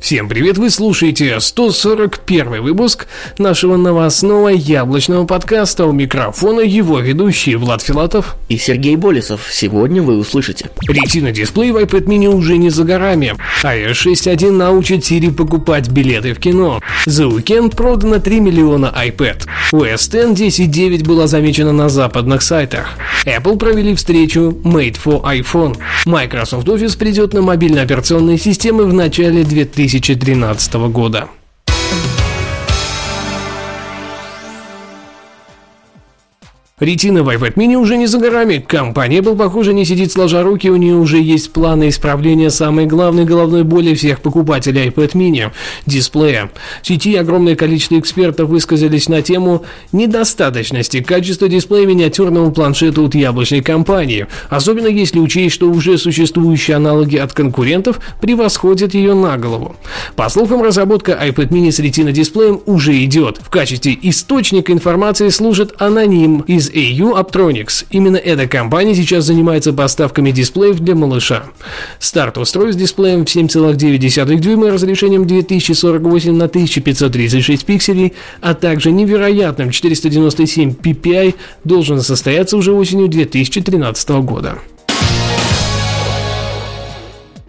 Всем привет, вы слушаете 141 выпуск нашего новостного яблочного подкаста. У микрофона его ведущие Влад Филатов и Сергей Болесов. Сегодня вы услышите. Ретина дисплей в iPad mini уже не за горами. iOS 6.1 научит Siri покупать билеты в кино. За уикенд продано 3 миллиона iPad. OS X 10.9 была замечена на западных сайтах. Apple провели встречу Made for iPhone. Microsoft Office придет на мобильные операционные системы в начале 2000 2013 года. Ретина в mini уже не за горами. Компания был похоже, не сидит сложа руки, у нее уже есть планы исправления самой главной головной боли всех покупателей iPad mini – дисплея. В сети огромное количество экспертов высказались на тему недостаточности качества дисплея миниатюрного планшета от яблочной компании, особенно если учесть, что уже существующие аналоги от конкурентов превосходят ее на голову. По слухам, разработка iPad mini с ретина дисплеем уже идет. В качестве источника информации служит аноним из AU Aptronics. Именно эта компания сейчас занимается поставками дисплеев для малыша. Старт устройств с дисплеем в 7,9 дюйма разрешением 2048 на 1536 пикселей, а также невероятным 497 ppi должен состояться уже осенью 2013 года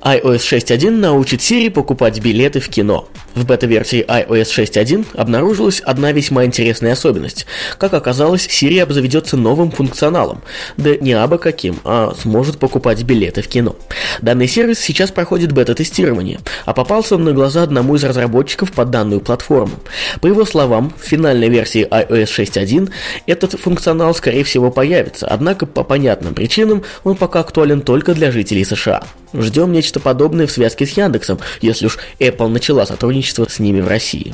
iOS 6.1 научит Siri покупать билеты в кино. В бета-версии iOS 6.1 обнаружилась одна весьма интересная особенность. Как оказалось, Siri обзаведется новым функционалом. Да не абы каким, а сможет покупать билеты в кино. Данный сервис сейчас проходит бета-тестирование, а попался он на глаза одному из разработчиков под данную платформу. По его словам, в финальной версии iOS 6.1 этот функционал скорее всего появится, однако по понятным причинам он пока актуален только для жителей США. Ждем нечто подобное в связке с Яндексом, если уж Apple начала сотрудничество с ними в России.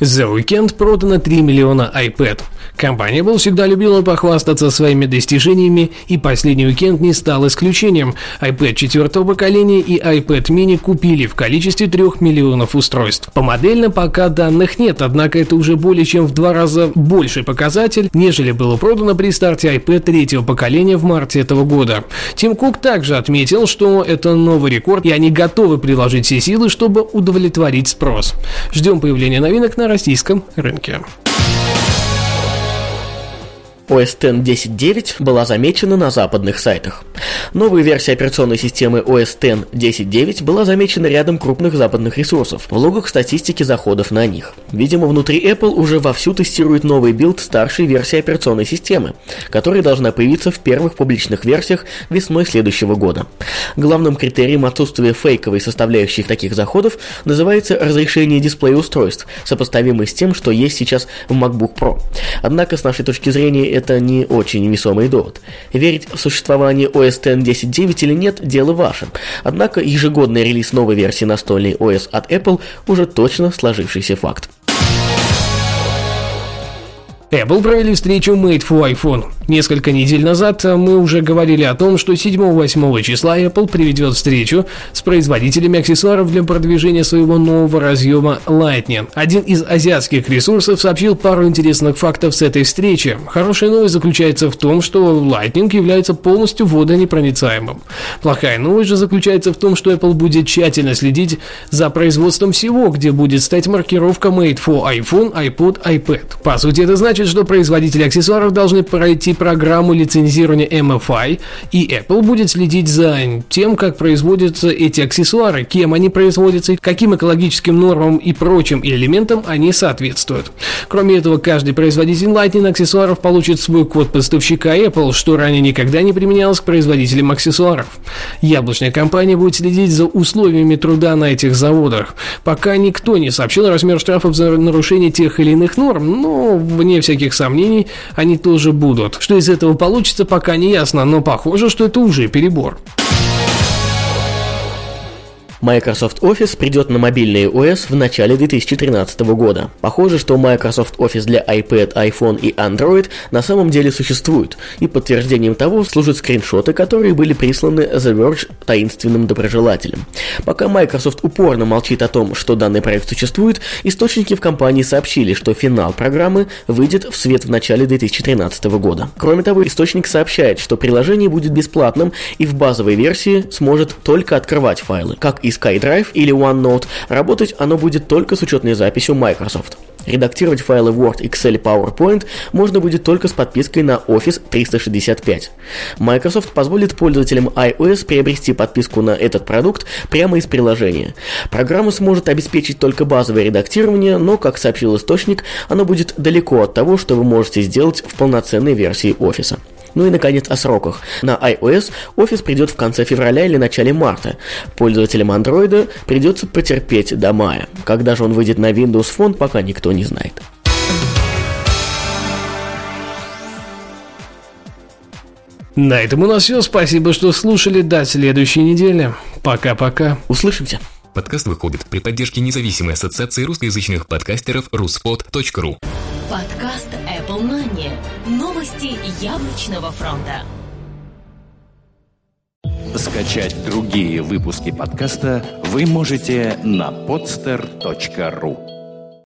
За уикенд продано 3 миллиона iPad. Компания Apple всегда любила похвастаться своими достижениями, и последний уикенд не стал исключением. iPad четвертого поколения и iPad mini купили в количестве 3 миллионов устройств. По модельно пока данных нет, однако это уже более чем в два раза больший показатель, нежели было продано при старте iPad третьего поколения в марте этого года. Тим Кук также отметил, что это новый рекорд, и они готовы приложить все силы, чтобы удовлетворить спрос. Ждем появления новинок на российском рынке. OS X 10.9 была замечена на западных сайтах. Новая версия операционной системы OS X 10.9 была замечена рядом крупных западных ресурсов, в логах статистики заходов на них. Видимо, внутри Apple уже вовсю тестирует новый билд старшей версии операционной системы, которая должна появиться в первых публичных версиях весной следующего года. Главным критерием отсутствия фейковой составляющей таких заходов называется разрешение дисплея устройств, сопоставимый с тем, что есть сейчас в MacBook Pro. Однако, с нашей точки зрения, это не очень весомый довод. Верить в существование OS X 10.9 или нет – дело ваше. Однако ежегодный релиз новой версии настольной OS от Apple уже точно сложившийся факт. Apple провели встречу Made for iPhone. Несколько недель назад мы уже говорили о том, что 7-8 числа Apple приведет встречу с производителями аксессуаров для продвижения своего нового разъема Lightning. Один из азиатских ресурсов сообщил пару интересных фактов с этой встречи. Хорошая новость заключается в том, что Lightning является полностью водонепроницаемым. Плохая новость же заключается в том, что Apple будет тщательно следить за производством всего, где будет стать маркировка Made for iPhone, iPod, iPad. По сути, это значит, что производители аксессуаров должны пройти программу лицензирования MFI, и Apple будет следить за тем, как производятся эти аксессуары, кем они производятся, каким экологическим нормам и прочим элементам они соответствуют. Кроме этого, каждый производитель Lightning аксессуаров получит свой код поставщика Apple, что ранее никогда не применялось к производителям аксессуаров. Яблочная компания будет следить за условиями труда на этих заводах. Пока никто не сообщил размер штрафов за нарушение тех или иных норм, но, вне всяких сомнений, они тоже будут. Что из этого получится, пока не ясно, но похоже, что это уже перебор. Microsoft Office придет на мобильные OS в начале 2013 года. Похоже, что Microsoft Office для iPad, iPhone и Android на самом деле существует, и подтверждением того служат скриншоты, которые были присланы The Verge таинственным доброжелателем. Пока Microsoft упорно молчит о том, что данный проект существует, источники в компании сообщили, что финал программы выйдет в свет в начале 2013 года. Кроме того, источник сообщает, что приложение будет бесплатным и в базовой версии сможет только открывать файлы. Как и SkyDrive или OneNote, работать оно будет только с учетной записью Microsoft. Редактировать файлы Word, Excel и PowerPoint можно будет только с подпиской на Office 365. Microsoft позволит пользователям iOS приобрести подписку на этот продукт прямо из приложения. Программа сможет обеспечить только базовое редактирование, но, как сообщил источник, оно будет далеко от того, что вы можете сделать в полноценной версии Office. Ну и, наконец, о сроках. На iOS Office придет в конце февраля или начале марта. Пользователям Android придется потерпеть до мая. Когда же он выйдет на Windows Phone, пока никто не знает. На этом у нас все. Спасибо, что слушали. До следующей недели. Пока-пока. Услышимся. Подкаст выходит при поддержке независимой ассоциации русскоязычных подкастеров ruspod.ru Подкаст. Новости яблочного фронта. Скачать другие выпуски подкаста вы можете на podster.ru